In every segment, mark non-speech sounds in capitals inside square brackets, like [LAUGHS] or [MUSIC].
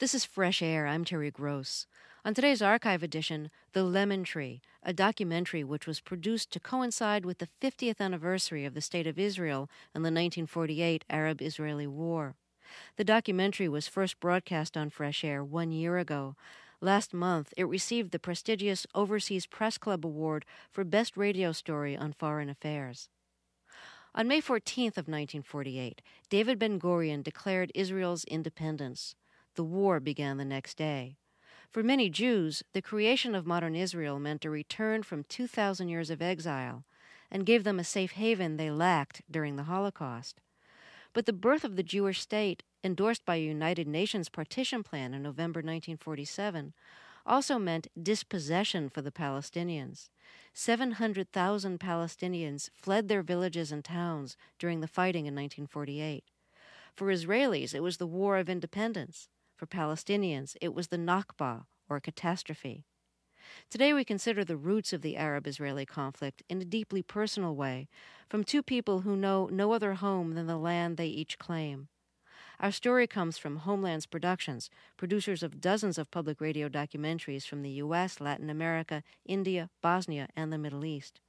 This is Fresh Air. I'm Terry Gross. On today's archive edition, The Lemon Tree, a documentary which was produced to coincide with the 50th anniversary of the State of Israel and the 1948 Arab Israeli War. The documentary was first broadcast on Fresh Air one year ago. Last month, it received the prestigious Overseas Press Club Award for Best Radio Story on Foreign Affairs. On May 14th of 1948, David Ben-Gurion declared Israel's independence. The war began the next day. For many Jews, the creation of modern Israel meant a return from 2,000 years of exile and gave them a safe haven they lacked during the Holocaust. But the birth of the Jewish state, endorsed by a United Nations partition plan in November 1947, also meant dispossession for the Palestinians. 700,000 Palestinians fled their villages and towns during the fighting in 1948. For Israelis, it was the War of Independence. For Palestinians, it was the Nakba, or catastrophe. Today, we consider the roots of the Arab Israeli conflict in a deeply personal way, from two people who know no other home than the land they each claim. Our story comes from Homelands Productions, producers of dozens of public radio documentaries from the U.S., Latin America, India, Bosnia, and the Middle East.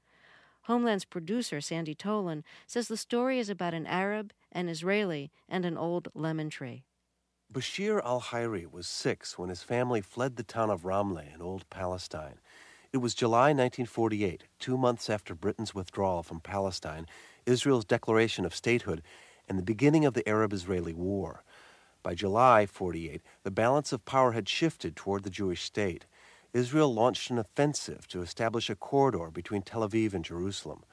Homeland's producer, Sandy Tolan, says the story is about an Arab, an Israeli, and an old lemon tree. Bashir al Hayri was six when his family fled the town of Ramleh in Old Palestine. It was July 1948, two months after Britain's withdrawal from Palestine, Israel's declaration of statehood, and the beginning of the Arab Israeli War. By July 48, the balance of power had shifted toward the Jewish state. Israel launched an offensive to establish a corridor between Tel Aviv and Jerusalem.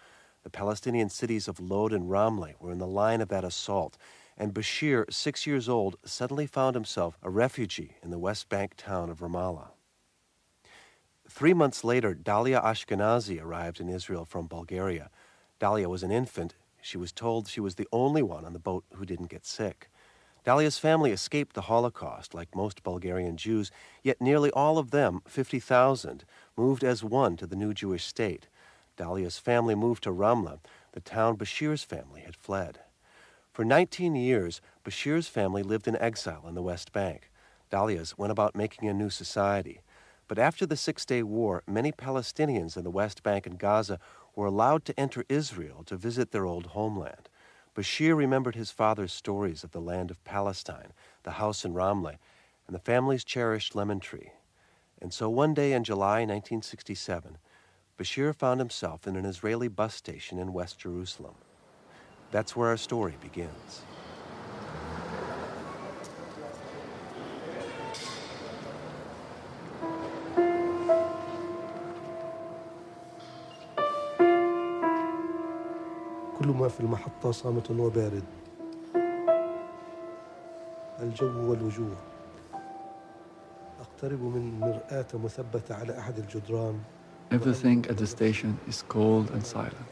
The Palestinian cities of Lod and Ramleh were in the line of that assault, and Bashir, six years old, suddenly found himself a refugee in the West Bank town of Ramallah. Three months later, Dalia Ashkenazi arrived in Israel from Bulgaria. Dalia was an infant. She was told she was the only one on the boat who didn't get sick. Dalia's family escaped the Holocaust, like most Bulgarian Jews, yet nearly all of them, 50,000, moved as one to the new Jewish state. Dalia's family moved to Ramla, the town Bashir's family had fled. For 19 years, Bashir's family lived in exile in the West Bank. Dalia's went about making a new society. But after the Six Day War, many Palestinians in the West Bank and Gaza were allowed to enter Israel to visit their old homeland. Bashir remembered his father's stories of the land of Palestine, the house in Ramleh, and the family's cherished lemon tree. And so one day in July 1967, Bashir found himself in an Israeli bus station in West Jerusalem. That's where our story begins. كل ما في المحطة صامت وبارد الجو والوجوه أقترب من مرآة مثبتة على أحد الجدران Everything at the station is cold and silent.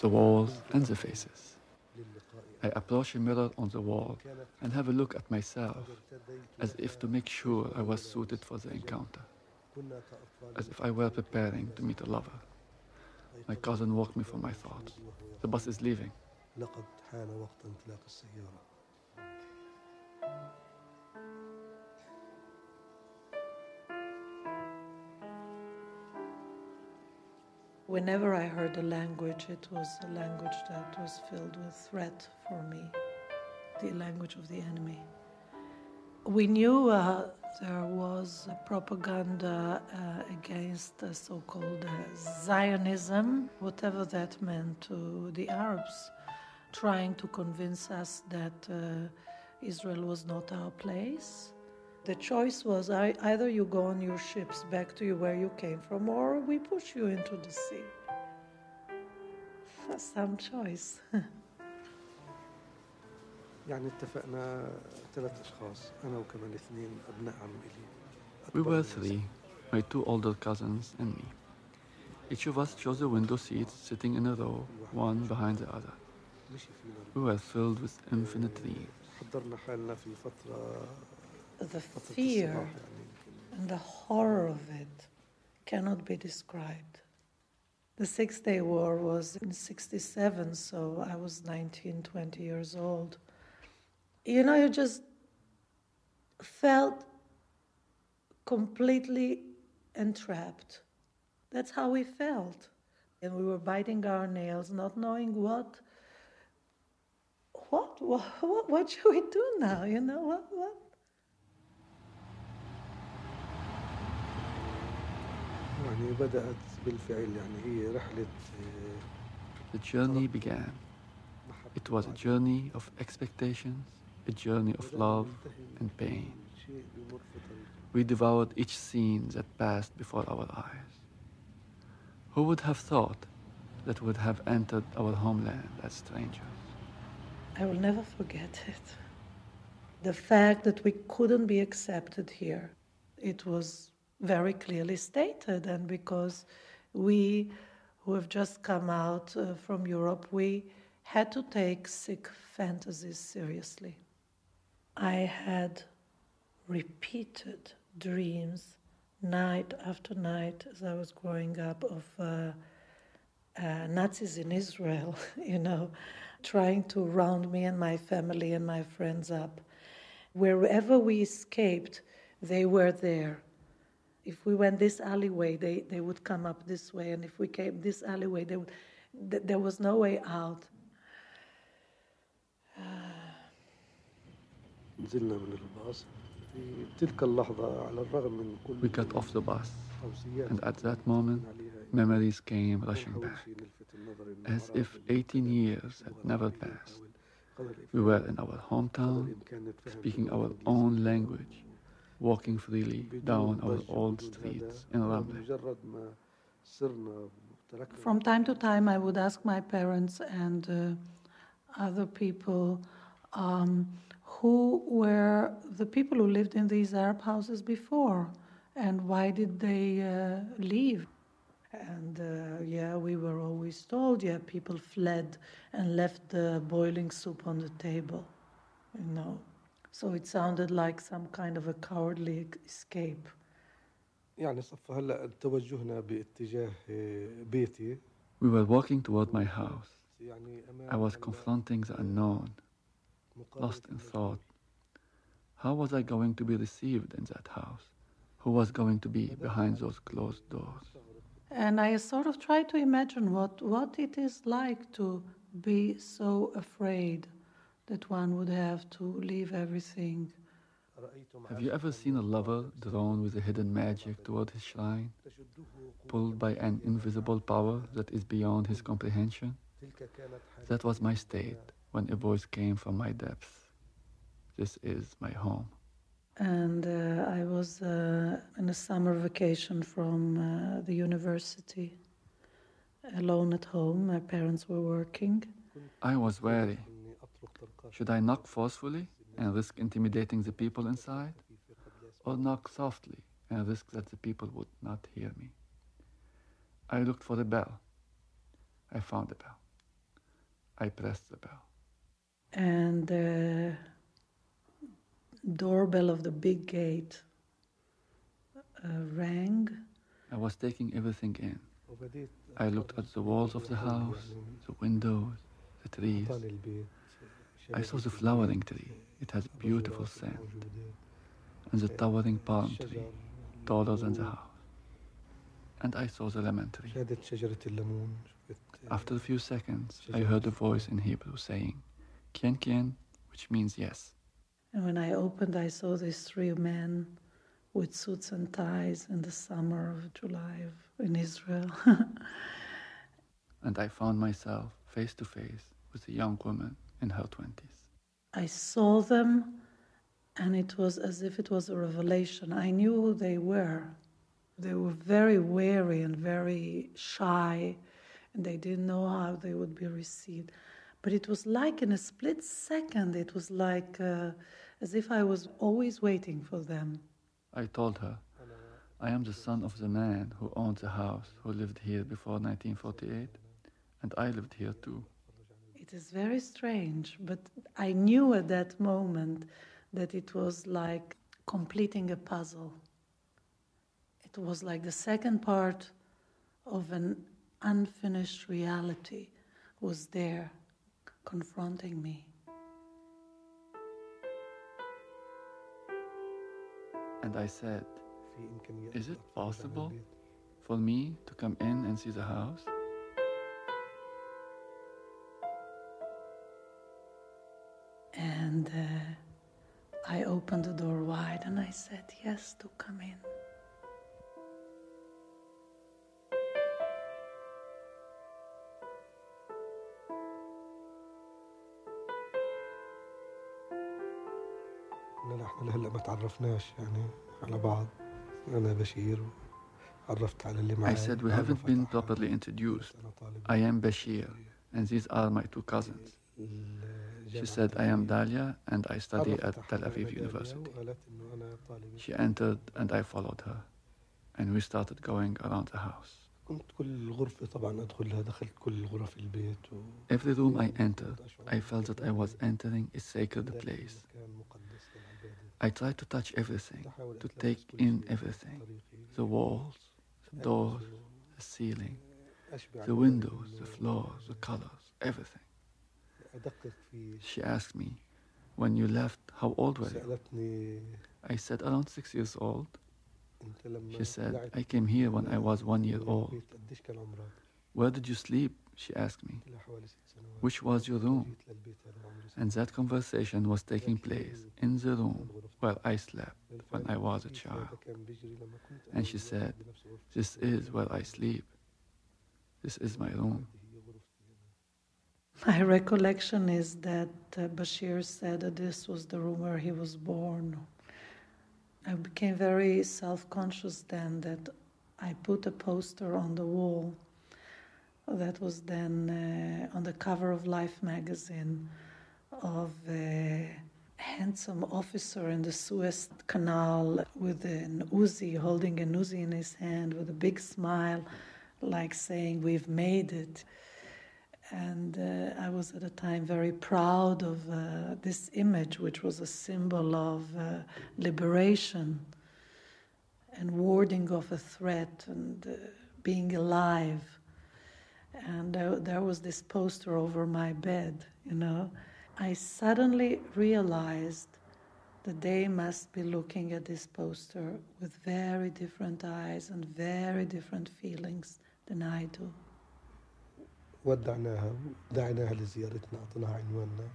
The walls and the faces. I approach a mirror on the wall and have a look at myself, as if to make sure I was suited for the encounter, as if I were preparing to meet a lover. My cousin woke me from my thoughts. The bus is leaving. Whenever I heard a language, it was a language that was filled with threat for me, the language of the enemy. We knew uh, there was propaganda uh, against the so called uh, Zionism, whatever that meant to the Arabs, trying to convince us that uh, Israel was not our place the choice was either you go on your ships back to where you came from or we push you into the sea. Some choice. [LAUGHS] يعني اتفقنا ثلاث أشخاص أنا وكمان اثنين أبناء عم إلي We were three, my two older cousins and me. Each of us chose a window seat sitting in a row, one behind the other. We were filled with infinite dreams. the fear and the horror of it cannot be described. The Six Day War was in 67, so I was 19, 20 years old. You know, you just felt completely entrapped. That's how we felt. And we were biting our nails, not knowing what what, what, [LAUGHS] what should we do now? You know, what, what, يعني بدأت بالفعل يعني هي رحلة آه، The journey began. محبة It was a وعدم. journey of expectations, a journey of بدأنا love ننتهي and من pain. كل شيء بيمر في طريقنا. We devoured each scene that passed before our eyes. Who would have thought that we would have entered our homeland as strangers? I will never forget it. The fact that we couldn't be accepted here, it was very clearly stated, and because we who have just come out uh, from Europe, we had to take sick fantasies seriously. I had repeated dreams night after night as I was growing up of uh, uh, Nazis in Israel, [LAUGHS] you know, trying to round me and my family and my friends up. Wherever we escaped, they were there If we went this alleyway, they, they would come up this way, and if we came this alleyway, they would, th- there was no way out. [SIGHS] نزلنا من الباص في تلك اللحظة على الرغم من كل We got off the bus, الحوسيات and at that اللي moment, عليها memories came ما rushing نحاولش back. نلفت النظر إنه as أراضي if اللي 18 كانت years had اللغة never العربية passed. نحاول قدر We الإمكان- were in our قدر hometown, الإمكان نتفهم speaking باللغة our الإنجليزية own بدون- language, walking freely down our old streets in Ramle. From time to time, I would ask my parents and uh, other people um, who were the people who lived in these Arab houses before and why did they uh, leave. And uh, yeah, we were always told, yeah, people fled and left the boiling soup on the table, you know. So it sounded like some kind of a cowardly escape. يعني صف هلا توجهنا باتجاه آه، بيتي We were walking toward my house. يعني أمام I was هلا confronting the unknown, مقابلة lost in المجهول. thought. How was I going to be received in that house? Who was going to be behind those closed doors? And I sort of try to imagine what, what it is like to be so afraid that one would have to leave everything. Have you ever seen a lover drawn with a hidden magic toward his shrine, pulled by an invisible power that is beyond his comprehension? That was my state when a voice came from my depths. This is my home. And uh, I was uh, in a summer vacation from uh, the university, alone at home. My parents were working. I was weary. Should I knock forcefully and risk intimidating the people inside? Or knock softly and risk that the people would not hear me? I looked for the bell. I found the bell. I pressed the bell. And the doorbell of the big gate uh, rang. I was taking everything in. I looked at the walls of the house, the windows, the trees. I saw the flowering tree. It has beautiful scent. And the towering palm tree, taller than the house. And I saw the lemon tree. After a few seconds, I heard a voice in Hebrew saying, Kien Kien, which means yes. And when I opened, I saw these three men with suits and ties in the summer of July in Israel. [LAUGHS] and I found myself face to face with a young woman in her 20s. I saw them, and it was as if it was a revelation. I knew who they were. They were very wary and very shy, and they didn't know how they would be received. But it was like in a split second, it was like uh, as if I was always waiting for them. I told her, I am the son of the man who owned the house who lived here before 1948, and I lived here too. It is very strange, but I knew at that moment that it was like completing a puzzle. It was like the second part of an unfinished reality was there confronting me. And I said, Is it possible for me to come in and see the house? And uh, I opened the door wide and I said, Yes, to come in. إننا احنا لهلا ما تعرفناش يعني على بعض أنا بشير عرفت على اللي I معي said we haven't been properly introduced. أنا طالب I am Bashir, and these are my two cousins. She said, I am Dalia and I study at Tel Aviv University. She entered and I followed her, and we started going around the house. Every room I entered, I felt that I was entering a sacred place. I tried to touch everything, to take in everything the walls, the doors, the ceiling, the windows, the floors, the colors, everything. She asked me, when you left, how old were you? I said, around six years old. She said, I came here when I was one year old. Where did you sleep? She asked me. Which was your room? And that conversation was taking place in the room where I slept when I was a child. And she said, This is where I sleep. This is my room. My recollection is that uh, Bashir said that this was the room where he was born. I became very self conscious then that I put a poster on the wall that was then uh, on the cover of Life magazine of a handsome officer in the Suez Canal with an Uzi, holding an Uzi in his hand with a big smile, like saying, We've made it. And uh, I was at the time very proud of uh, this image, which was a symbol of uh, liberation and warding off a threat and uh, being alive. And uh, there was this poster over my bed, you know. I suddenly realized that they must be looking at this poster with very different eyes and very different feelings than I do. ودعناها دعيناها لزيارتنا أعطيناها عنواننا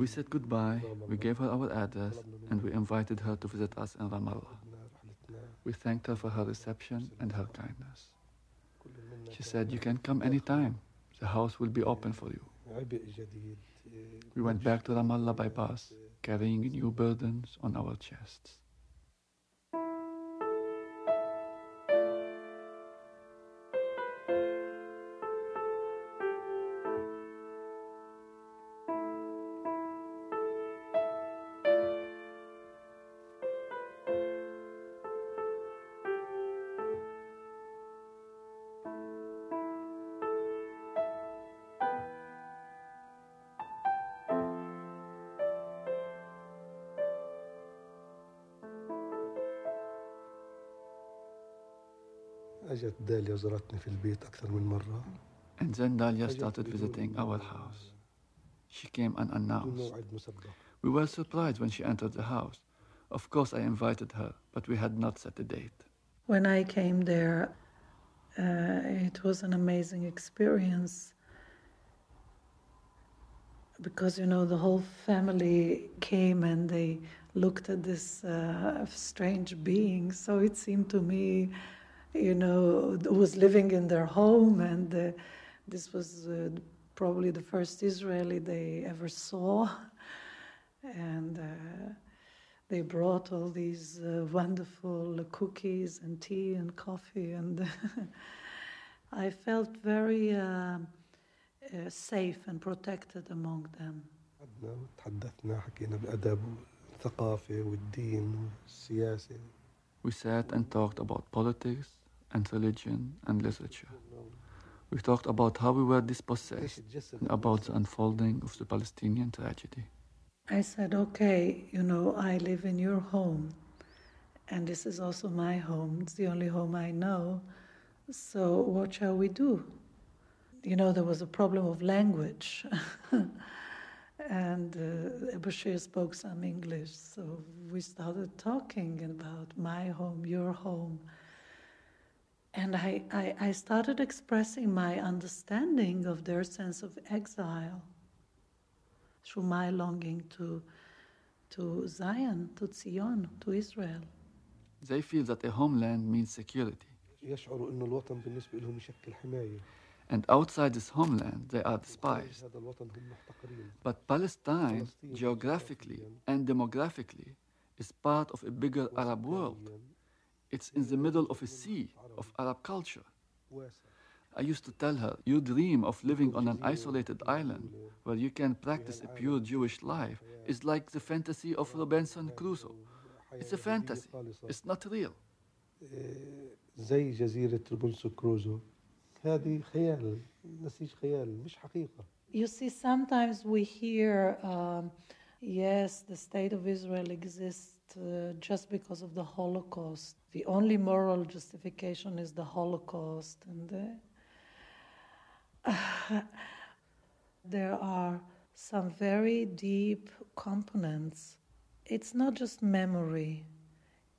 We said goodbye, we gave her our address, and we invited her to visit us in Ramallah. بدنا رحلتنا We thanked her for her reception and her kindness. كل منا She said, You can come anytime. The house will be open for you. عبء جديد We went back to Ramallah by bus, carrying new burdens on our chests. أجت داليا زارتني في البيت أكثر من مرة And then Dalia started visiting our house. She came بدون unannounced. موعد مسبق We were surprised when she entered the house. Of course, I invited her, but we had not set a date. When I came there, uh, it was an amazing experience because you know the whole family came and they looked at this uh, strange being. So it seemed to me, you know, who was living in their home, and uh, this was uh, probably the first Israeli they ever saw, and. Uh, they brought all these uh, wonderful cookies and tea and coffee, and [LAUGHS] I felt very uh, uh, safe and protected among them. قعدنا وتحدثنا حكينا بالأدب والثقافة والدين والسياسة We sat and talked about politics and religion and literature. We talked about how we were dispossessed and about the unfolding of the Palestinian tragedy. I said, okay, you know, I live in your home, and this is also my home. It's the only home I know. So, what shall we do? You know, there was a problem of language. [LAUGHS] and uh, Bashir spoke some English, so we started talking about my home, your home And I, I, I started expressing my understanding of their sense of exile through my longing to, to Zion, to Zion, to Israel. They feel that a homeland means security. يشعروا انه الوطن بالنسبه لهم يشكل حمايه And outside this homeland, they are despised. هذا الوطن هم محتقرين But Palestine, geographically and demographically, is part of a bigger Arab world. It's in the middle of a sea of Arab culture. واسع I used to tell her, You dream of living on an isolated island where you can practice a pure Jewish life is like the fantasy of Robinson Crusoe. It's a fantasy, it's not real. إيه، زي جزيره روبنسون كروزو هذه خيال نسيج خيال مش حقيقه You see, sometimes we hear, um, yes, the state of Israel exists uh, just because of the Holocaust. The only moral justification is the Holocaust. And uh, [SIGHS] there are some very deep components. It's not just memory,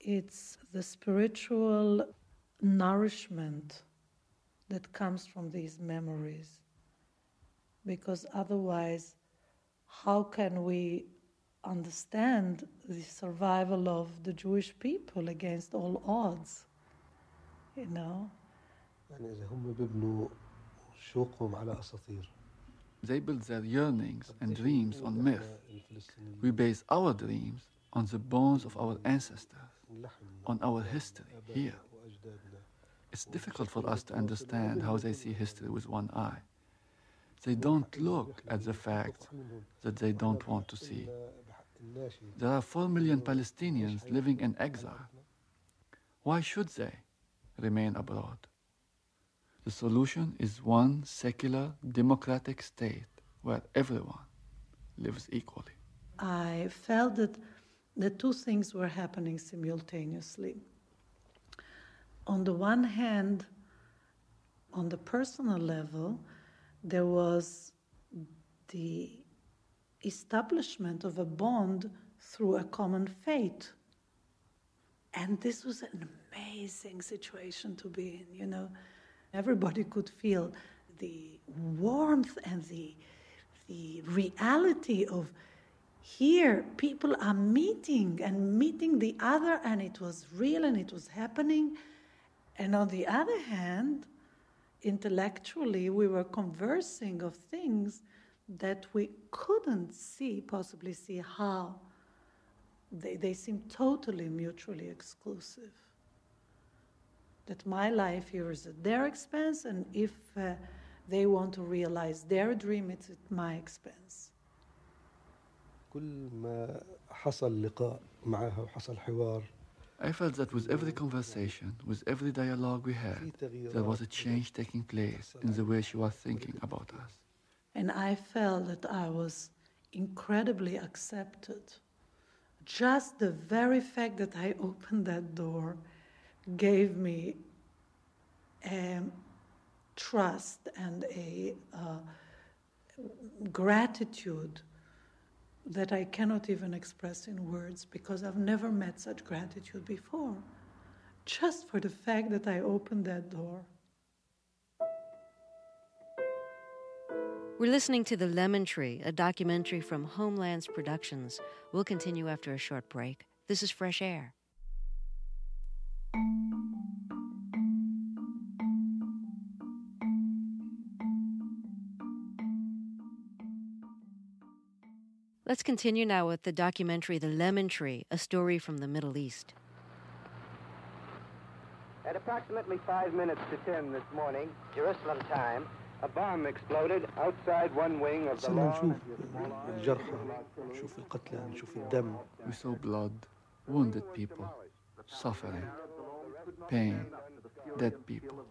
it's the spiritual nourishment that comes from these memories because otherwise, how can we understand the survival of the Jewish people against all odds? You know? يعني اذا هم بيبنوا شوقهم على اساطير They build their yearnings and dreams on myth. الفلسطينيين We base our dreams on the bones of our ancestors, اللحن on our history here. واجدادنا It's difficult for us to understand how they see history with one eye. They don't look at the facts that they don't want to see. There are 4 million Palestinians living in exile. Why should they remain abroad? The solution is one secular democratic state where everyone lives equally. I felt that the two things were happening simultaneously. On the one hand, on the personal level, there was the establishment of a bond through a common fate. And this was an amazing situation to be in, you know. Everybody could feel the warmth and the, the reality of here people are meeting and meeting the other, and it was real and it was happening. And on the other hand, intellectually, we were conversing of things that we couldn't see, possibly see how. They, they seem totally mutually exclusive. That my life here is at their expense, and if uh, they want to realize their dream, it's at my expense. كل ما حصل لقاء معها وحصل حوار I felt that with every conversation, with every dialogue we had, there was a change taking place in the way she was thinking about us. And I felt that I was incredibly accepted. Just the very fact that I opened that door gave me um, trust and a uh, gratitude that I cannot even express in words because I've never met such gratitude before. Just for the fact that I opened that door. We're listening to The Lemon Tree, a documentary from Homelands Productions. We'll continue after a short break. This is Fresh Air. Let's continue now with the documentary The Lemon Tree, a story from the Middle East. At approximately five minutes to ten this morning, Jerusalem time, a bomb exploded outside one wing of the صرنا long نشوف الجرحى نشوف القتلى نشوف الدم We saw blood, wounded people, suffering, pain, dead people.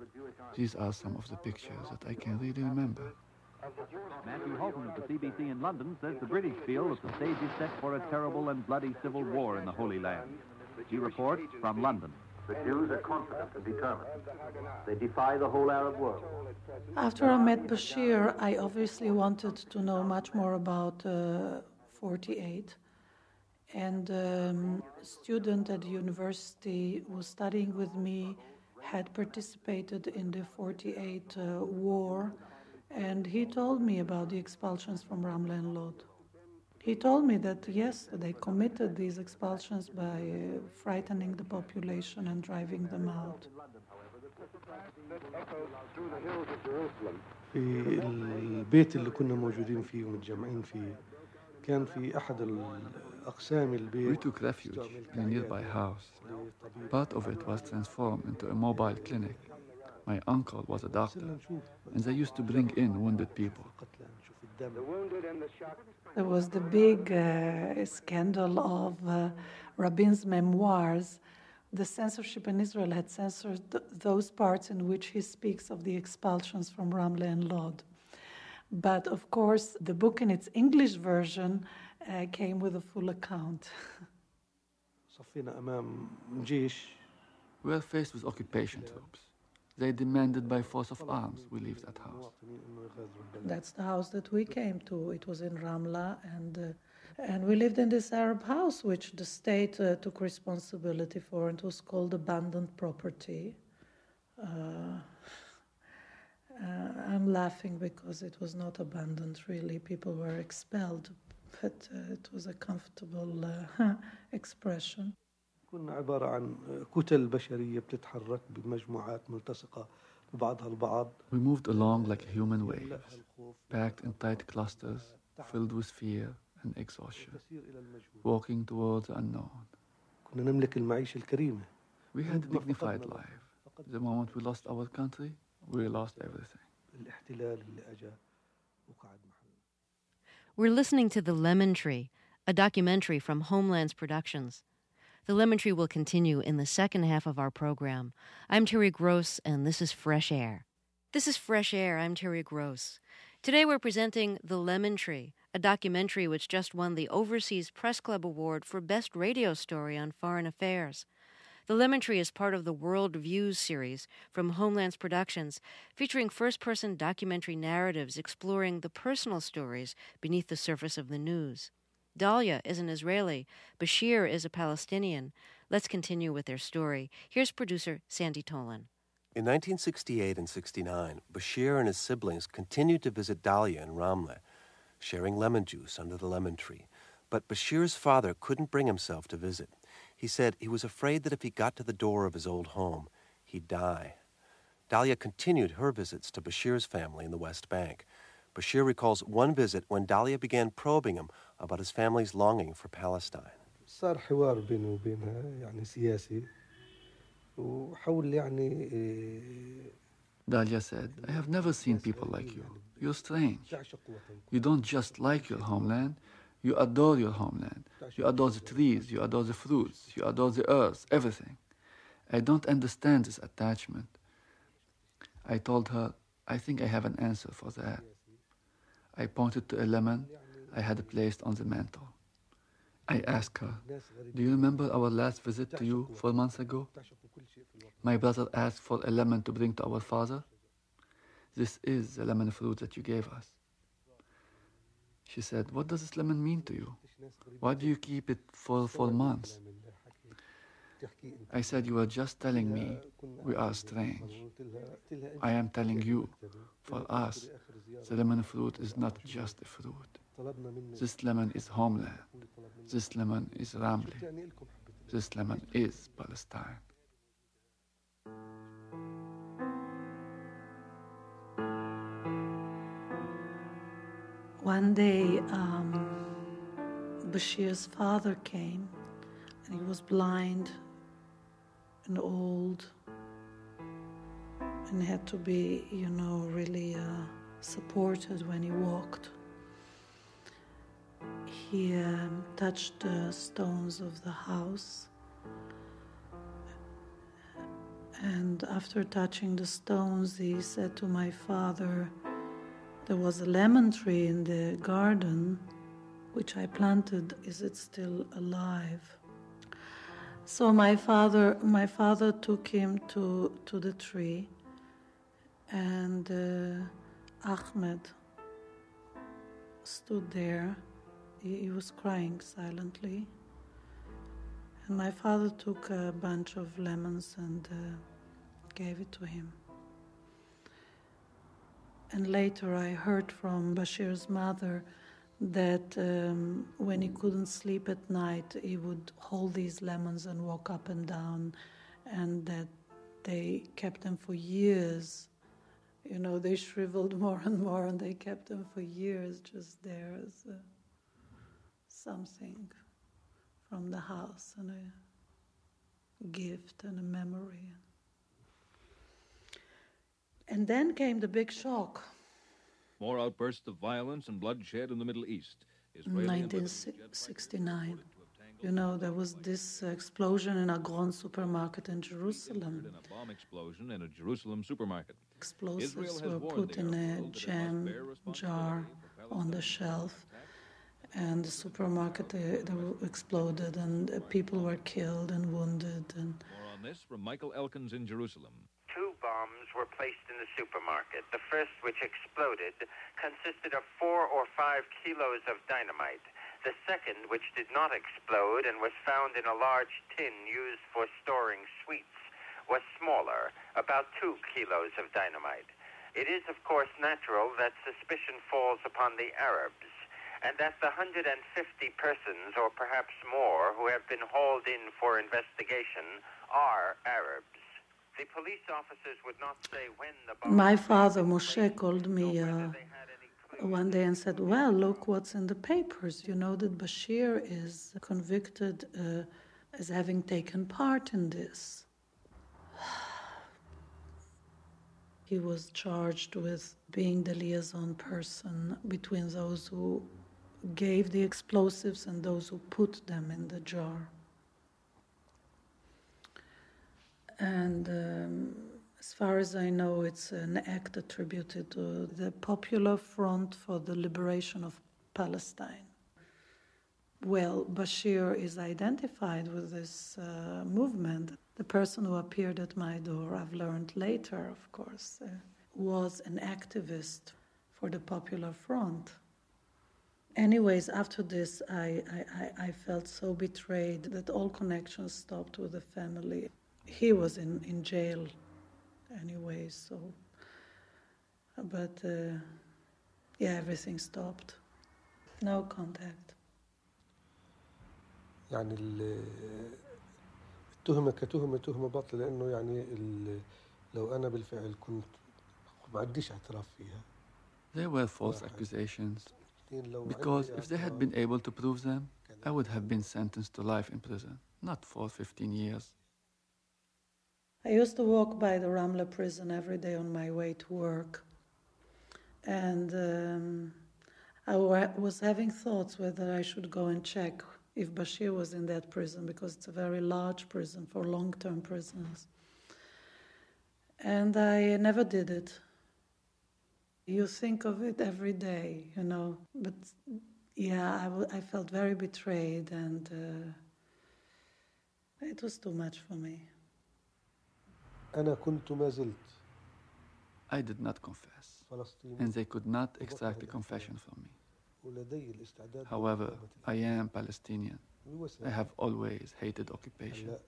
These are some of the pictures that I can really remember. Matthew Holton of the CBC in London says the British feel that the stage is set for a terrible and bloody civil war in the Holy Land. He reports from London. The Jews are confident and determined. They defy the whole Arab world. After I met Bashir, I obviously wanted to know much more about uh, 48. And um, a student at the university who was studying with me had participated in the 48 uh, war, and he told me about the expulsions from Ramla and Lod. He told me that yes, they committed these expulsions by uh, frightening the population and driving them out. في البيت اللي كنا موجودين فيه ومتجمعين فيه كان في أحد الأقسام We البيت took refuge in a nearby house. Part of it was transformed into a mobile clinic. My uncle was a doctor, and they used to bring in wounded people. قتلى نشوف الدم there was the big uh, scandal of uh, Rabin's memoirs. The censorship in Israel had censored th- those parts in which he speaks of the expulsions from Ramle and Lod. But of course, the book in its English version uh, came with a full account. We're faced with occupation troops. They demanded by force of arms we leave that house. That's the house that we came to. It was in Ramla, and, uh, and we lived in this Arab house, which the state uh, took responsibility for, and it was called abandoned property. Uh, uh I'm laughing because it was not abandoned, really. People were expelled, but uh, it was a comfortable uh, [LAUGHS] expression. كنا عبارة عن كتل بشرية بتتحرك بمجموعات ملتصقة ببعضها البعض We moved along like human waves, يملأها الخوف packed in tight clusters, filled with fear and exhaustion, تسير إلى المجهول walking towards the unknown. كنا نملك المعيشة الكريمة We had a dignified life. The moment we lost our country, we lost everything. الاحتلال اللي أجا وقعد محلنا We're listening to The Lemon Tree, a documentary from Homelands Productions. The Lemon Tree will continue in the second half of our program. I'm Terry Gross, and this is Fresh Air. This is Fresh Air. I'm Terry Gross. Today we're presenting The Lemon Tree, a documentary which just won the Overseas Press Club Award for Best Radio Story on Foreign Affairs. The Lemon Tree is part of the World Views series from Homelands Productions, featuring first person documentary narratives exploring the personal stories beneath the surface of the news. Dalia is an Israeli, Bashir is a Palestinian. Let's continue with their story. Here's producer Sandy Tolan. In 1968 and 69, Bashir and his siblings continued to visit Dalia in Ramleh, sharing lemon juice under the lemon tree. But Bashir's father couldn't bring himself to visit. He said he was afraid that if he got to the door of his old home, he'd die. Dalia continued her visits to Bashir's family in the West Bank. Bashir recalls one visit when Dalia began probing him about his family's longing for Palestine. صار Dalia said, I have never seen people like you. You're strange. You don't just like your homeland, you adore your homeland. You adore the trees, you adore the fruits, you adore the earth, everything. I don't understand this attachment. I told her, I think I have an answer for that. I pointed to a lemon I had placed on the mantel. I asked her, Do you remember our last visit to you four months ago? My brother asked for a lemon to bring to our father. This is the lemon fruit that you gave us. She said, What does this lemon mean to you? Why do you keep it for four months? I said, You were just telling me we are strange. I am telling you, for us, the lemon fruit is not just a fruit. This lemon is homeland. This lemon is Ramleh. This lemon is Palestine. One day, um, Bashir's father came and he was blind and old, and had to be, you know, really uh, supported when he walked. He um, touched the stones of the house, and after touching the stones, he said to my father, there was a lemon tree in the garden which I planted. Is it still alive? So my father, my father took him to to the tree, and uh, Ahmed stood there. He, he was crying silently, and my father took a bunch of lemons and uh, gave it to him. And later, I heard from Bashir's mother that um, when he couldn't sleep at night, he would hold these lemons and walk up and down, and that they kept them for years. You know, they shriveled [LAUGHS] more and more, and they kept them for years just there as something from the house and a gift and a memory. And then came the big shock. More outbursts of violence and bloodshed in the Middle East. Israeli and Lebanese jet fighters 1969. You know, there was this explosion in a Grand supermarket in Jerusalem. in a bomb explosion in a Jerusalem supermarket. Explosives were put in a world that it must jam jar on the shelf, and the supermarket uh, they exploded, and people were killed and wounded. And More on this from Michael Elkins in Jerusalem. Bombs were placed in the supermarket. The first, which exploded, consisted of four or five kilos of dynamite. The second, which did not explode and was found in a large tin used for storing sweets, was smaller, about two kilos of dynamite. It is, of course, natural that suspicion falls upon the Arabs, and that the 150 persons, or perhaps more, who have been hauled in for investigation are Arabs. My father, Moshe, called me uh, they had any clue one day and said, Well, look what's in the papers. You know that Bashir is convicted uh, as having taken part in this. [SIGHS] He was charged with being the liaison person between those who gave the explosives and those who put them in the jar. And um, as far as I know, it's an act attributed to the Popular Front for the Liberation of Palestine. Well, Bashir is identified with this uh, movement. The person who appeared at my door, I've learned later, of course, uh, was an activist for the Popular Front. Anyways, after this, I, I, I- I felt so betrayed that all connections stopped with the family He was in, in jail anyway, so. But uh, yeah, everything stopped. No contact. يعني ال- التهمة كتهمة تهمة باطلة لأنه يعني ال- لو أنا بالفعل كنت ما عنديش اعتراف فيها They were false accusations اثنين لو ما because عندي if they had اعتراف been able to prove them, I would have been sentenced to life in prison, not for 15 years. I used to walk by the Ramla prison every day on my way to work. And um, I was having thoughts whether I should go and check if Bashir was in that prison because it's a very large prison for long term prisoners. And I never did it. You think of it every day, you know. But yeah, I, w- I felt very betrayed and uh, it was too much for me. أنا كنت ما زلت I did not confess, فلسطيني and they could not extract a confession from me. ولدي الاستعداد However, لمقاومة I am Palestinian. الوسائل. I have always hated occupation. هلا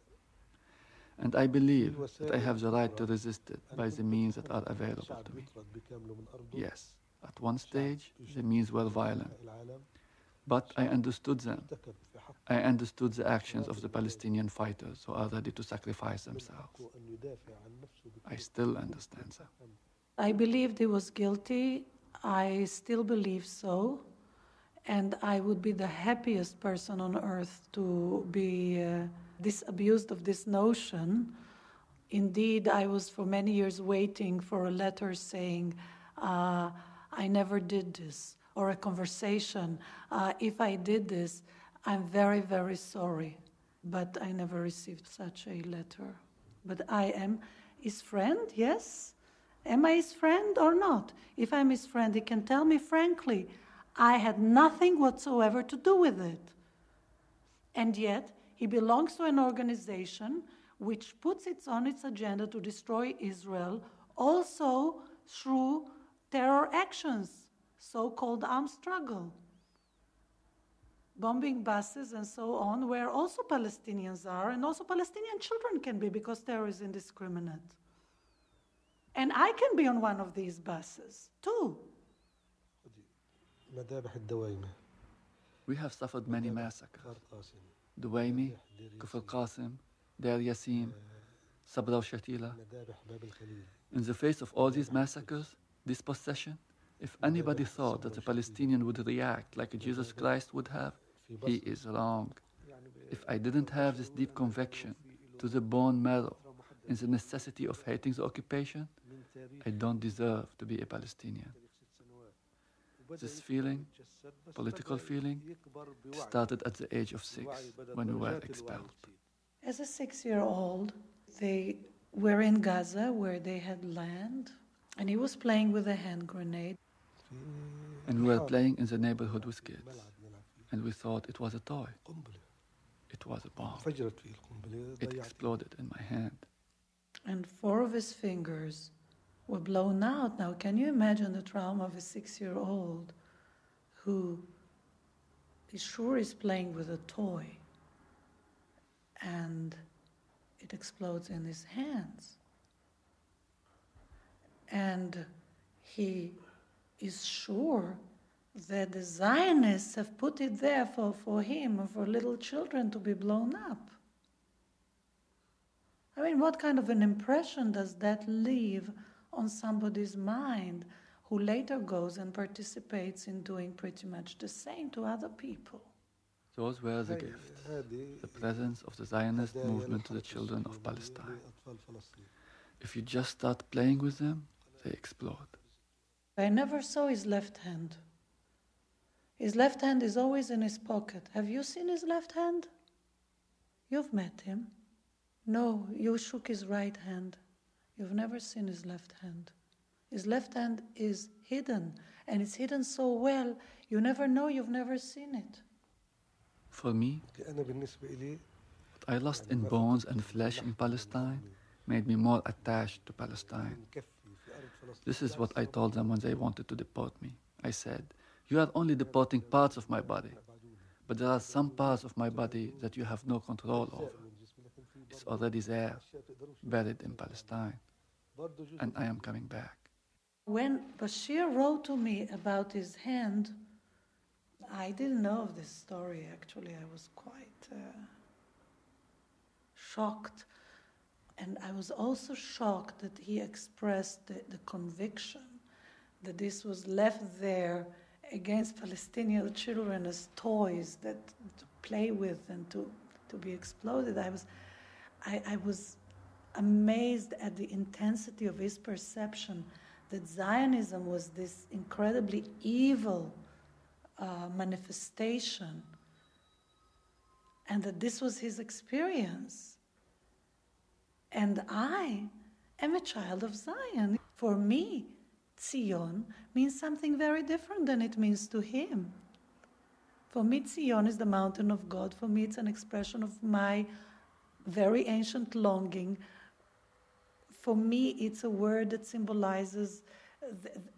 And I believe that I have the right to resist it by the means that are available الشعب to me. يطرد بكامله من أرضه Yes, at one stage, the means were violent, العالم but I understood them. I understood the actions of the Palestinian fighters who are ready to sacrifice themselves. I still understand them. I believed he was guilty. I still believe so. And I would be the happiest person on earth to be uh, disabused of this notion. Indeed, I was for many years waiting for a letter saying, uh, I never did this, or a conversation, uh, if I did this, I'm very, very sorry. But I never received such a letter. But I am his friend, yes. Am I his friend or not? If I'm his friend, he can tell me frankly, I had nothing whatsoever to do with it. And yet, He belongs to an organization which puts it on its agenda to destroy Israel, also through terror actions, so called armed struggle. Bombing buses and so on, where also Palestinians are, and also Palestinian children can be because terror is indiscriminate. And I can be on one of these buses too. We have suffered many massacres. Duwaimi, Kufr Qasim, Deir Yassin, Sabra Shatila. In the face of all these massacres, dispossession, if anybody thought that a Palestinian would react like Jesus Christ would have, he is wrong. If I didn't have this deep conviction to the bone marrow in the necessity of hating the occupation, I don't deserve to be a Palestinian. This feeling, political feeling, started at the age of six when we were expelled. As a six year old, they were in Gaza where they had land, and he was playing with a hand grenade. And we were playing in the neighborhood with kids, and we thought it was a toy. It was a bomb. It exploded in my hand. And four of his fingers were blown out. Now, can you imagine the trauma of a six year old who is sure is playing with a toy and it explodes in his hands? And he is sure that the Zionists have put it there for, for him for little children to be blown up. I mean, what kind of an impression does that leave on somebody's mind who later goes and participates in doing pretty much the same to other people? Those were the gifts, the presence of the Zionist movement to the children of Palestine. If you just start playing with them, they explode. I never saw his left hand. His left hand is always in his pocket. Have you seen his left hand? You've met him. No, you shook his right hand. You've never seen his left hand. His left hand is hidden, and it's hidden so well, you never know, you've never seen it. For me, what I lost in bones and flesh in Palestine made me more attached to Palestine. This is what I told them when they wanted to deport me. I said, You are only deporting parts of my body, but there are some parts of my body that you have no control over. It's already there, buried in Palestine. And I am coming back. When Bashir wrote to me about his hand, I didn't know of this story actually. I was quite uh, shocked. And I was also shocked that he expressed the, the conviction that this was left there against Palestinian children as toys that to play with and to, to be exploded. I was, I, I was amazed at the intensity of his perception that Zionism was this incredibly evil uh, manifestation and that this was his experience. And I am a child of Zion. For me, Zion means something very different than it means to him. For me, Zion is the mountain of God. For me, it's an expression of my very ancient longing. For me, it's a word that symbolizes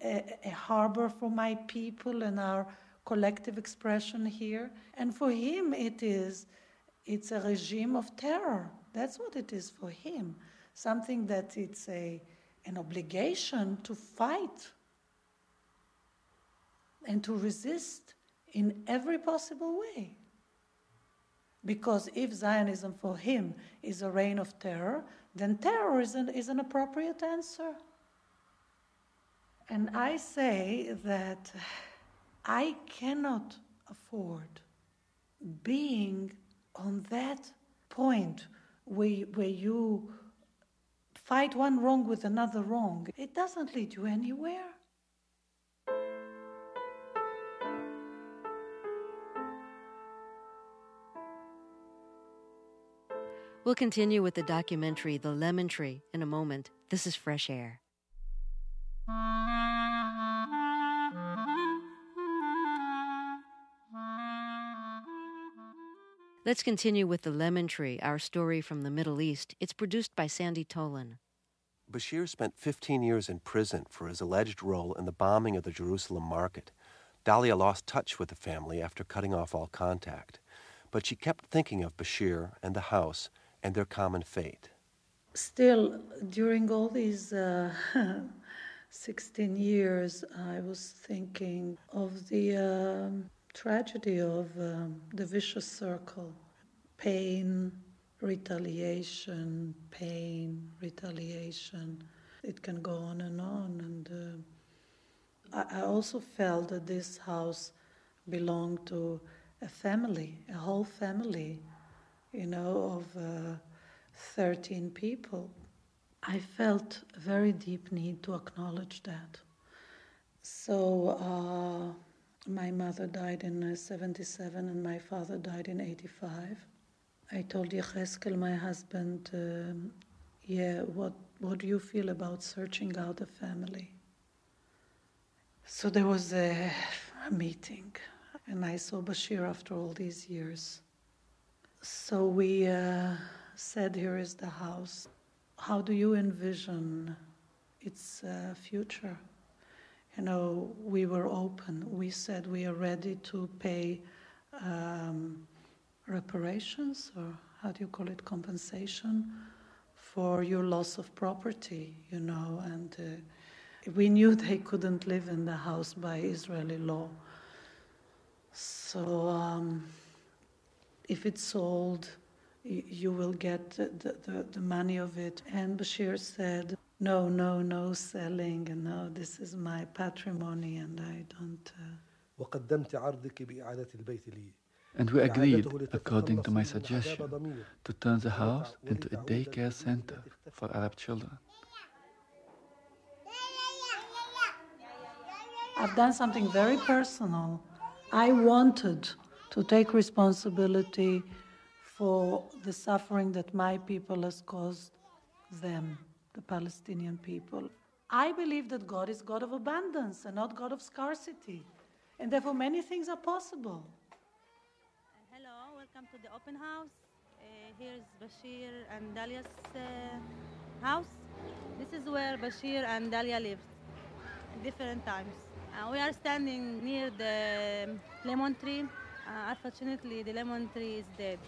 a, harbor for my people and our collective expression here. And for him, it is it's a regime of terror. That's what it is for him. Something that it's a an obligation to fight and to resist in every possible way. Because if Zionism for him is a reign of terror, then terror is an, is an appropriate answer. And I say that I cannot afford being on that point where, where you fight one wrong with another wrong, it doesn't lead you anywhere. We'll continue with the documentary The Lemon Tree in a moment. This is Fresh Air. Let's continue with The Lemon Tree, our story from the Middle East. It's produced by Sandy Tolan. Bashir spent 15 years in prison for his alleged role in the bombing of the Jerusalem market. Dalia lost touch with the family after cutting off all contact, but she kept thinking of Bashir and the house and their common fate. Still, during all these uh, [LAUGHS] 16 years, I was thinking of the um, tragedy of um, the vicious circle pain, retaliation, pain, retaliation. It can go on and on. And uh, I, also felt that this house belonged to a family, a whole family, you know, of uh, 13 people. I felt a very deep need to acknowledge that. So, uh, my mother died in uh, 77 and my father died in 85. I told Yecheskel, my husband, um, yeah, what, what do you feel about searching out a family? So there was a, a meeting, and I saw Bashir after all these years. So we uh, said, Here is the house. How do you envision its uh, future? You know, we were open. We said we are ready to pay um, reparations, or how do you call it, compensation for your loss of property, you know, and uh, we knew [LAUGHS] they couldn't live in the house by Israeli law. So um, if it's sold, you will get the, the, the, money of it. And Bashir said, no, no, no selling, and no, this is my patrimony, and I don't. Uh... And we agreed, according to my suggestion, to turn the house into a daycare center for Arab children. I've done something very personal. I wanted to take responsibility for the suffering that my people has caused them the Palestinian people. I believe that God is God of abundance and not God of scarcity, and therefore many things are possible. Hello, welcome to the open house. Uh, here's Bashir and Dalia's uh, house. This is where Bashir and Dalia lived at different times. Uh, we are standing near the lemon tree. Uh, unfortunately, the lemon tree is dead.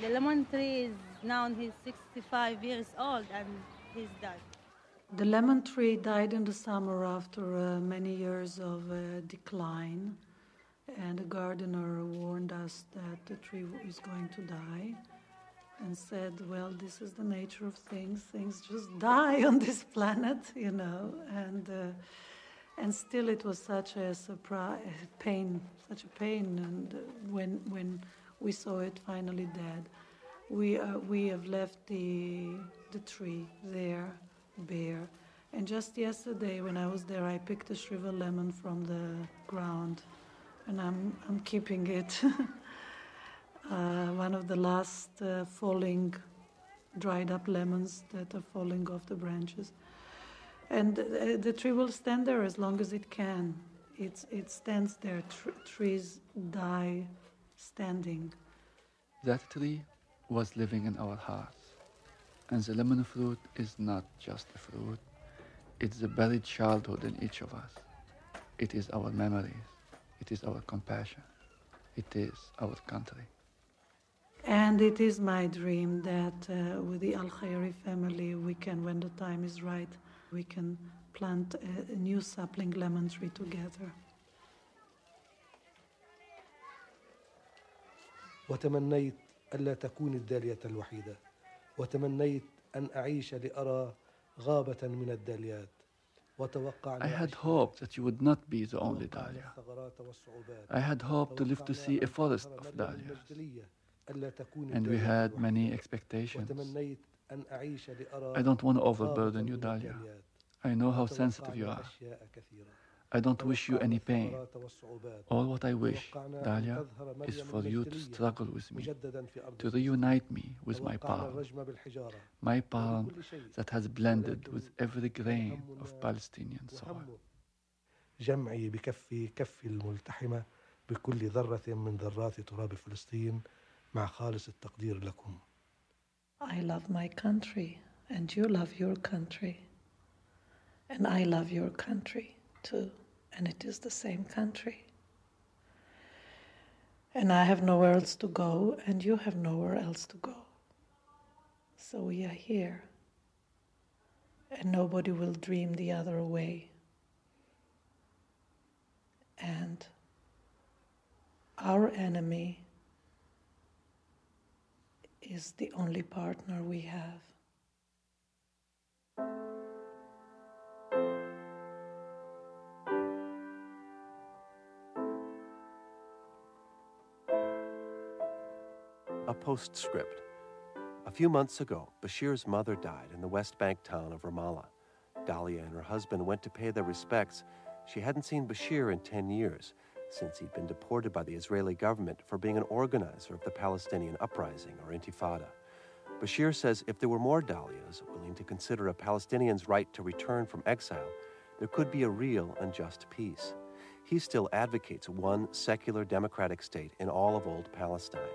The lemon tree is now he's 65 years old and he's dead. The lemon tree died in the summer after uh, many years of uh, decline, and the gardener warned us that the tree is going to die and said, Well, this is the nature of things. Things just [LAUGHS] die on this planet, you know. And, uh, and still, it was such a surprise, pain, such a pain. And uh, when, when we saw it finally dead, we, uh, we have left the, the tree there, bare. And just yesterday, when I was there, I picked a shriveled lemon from the ground, and I'm, I'm keeping it. [LAUGHS] uh, one of the last uh, falling, dried up lemons that are falling off the branches. And uh, the tree will stand there as long as it can. It's, it stands there. Tr- trees die standing. That tree was living in our hearts. And the lemon fruit is not just a fruit, it's the buried childhood in each of us. It is our memories, it is our compassion, it is our country. And it is my dream that uh, with the Al Khairi family, we can, when the time is right, we can plant a, a new sapling lemon tree together. وتمنيت ألا تكون الدالية الوحيدة وتمنيت أن أعيش لأرى غابة من الداليات I had hoped that you would not be the only dahlia. I had hoped to live to see a forest of dahlias. And we had many expectations. I don't want to overburden you, Dalia. I know how sensitive you are. I don't wish you any pain. All what I wish, Dalia, is for you to struggle with me, to reunite me with my palm, my palm that has blended with every grain of Palestinian soil. جمعي بكفي كفي الملتحمة بكل ذرة من ذرات تراب فلسطين مع خالص التقدير لكم I love my country, and you love your country. And I love your country too, and it is the same country. And I have nowhere else to go, and you have nowhere else to go. So we are here, and nobody will dream the other way. And our enemy is the only partner we have. Postscript. A few months ago, Bashir's mother died in the West Bank town of Ramallah. Dalia and her husband went to pay their respects. She hadn't seen Bashir in 10 years, since he'd been deported by the Israeli government for being an organizer of the Palestinian uprising or intifada. Bashir says if there were more Dalias willing to consider a Palestinian's right to return from exile, there could be a real and just peace. He still advocates one secular democratic state in all of old Palestine.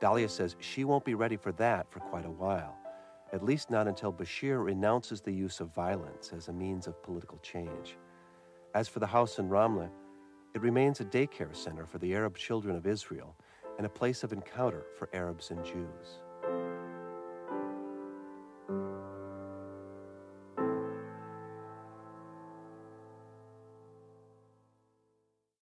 Dalia says she won't be ready for that for quite a while, at least not until Bashir renounces the use of violence as a means of political change. As for the house in Ramleh, it remains a daycare center for the Arab children of Israel and a place of encounter for Arabs and Jews.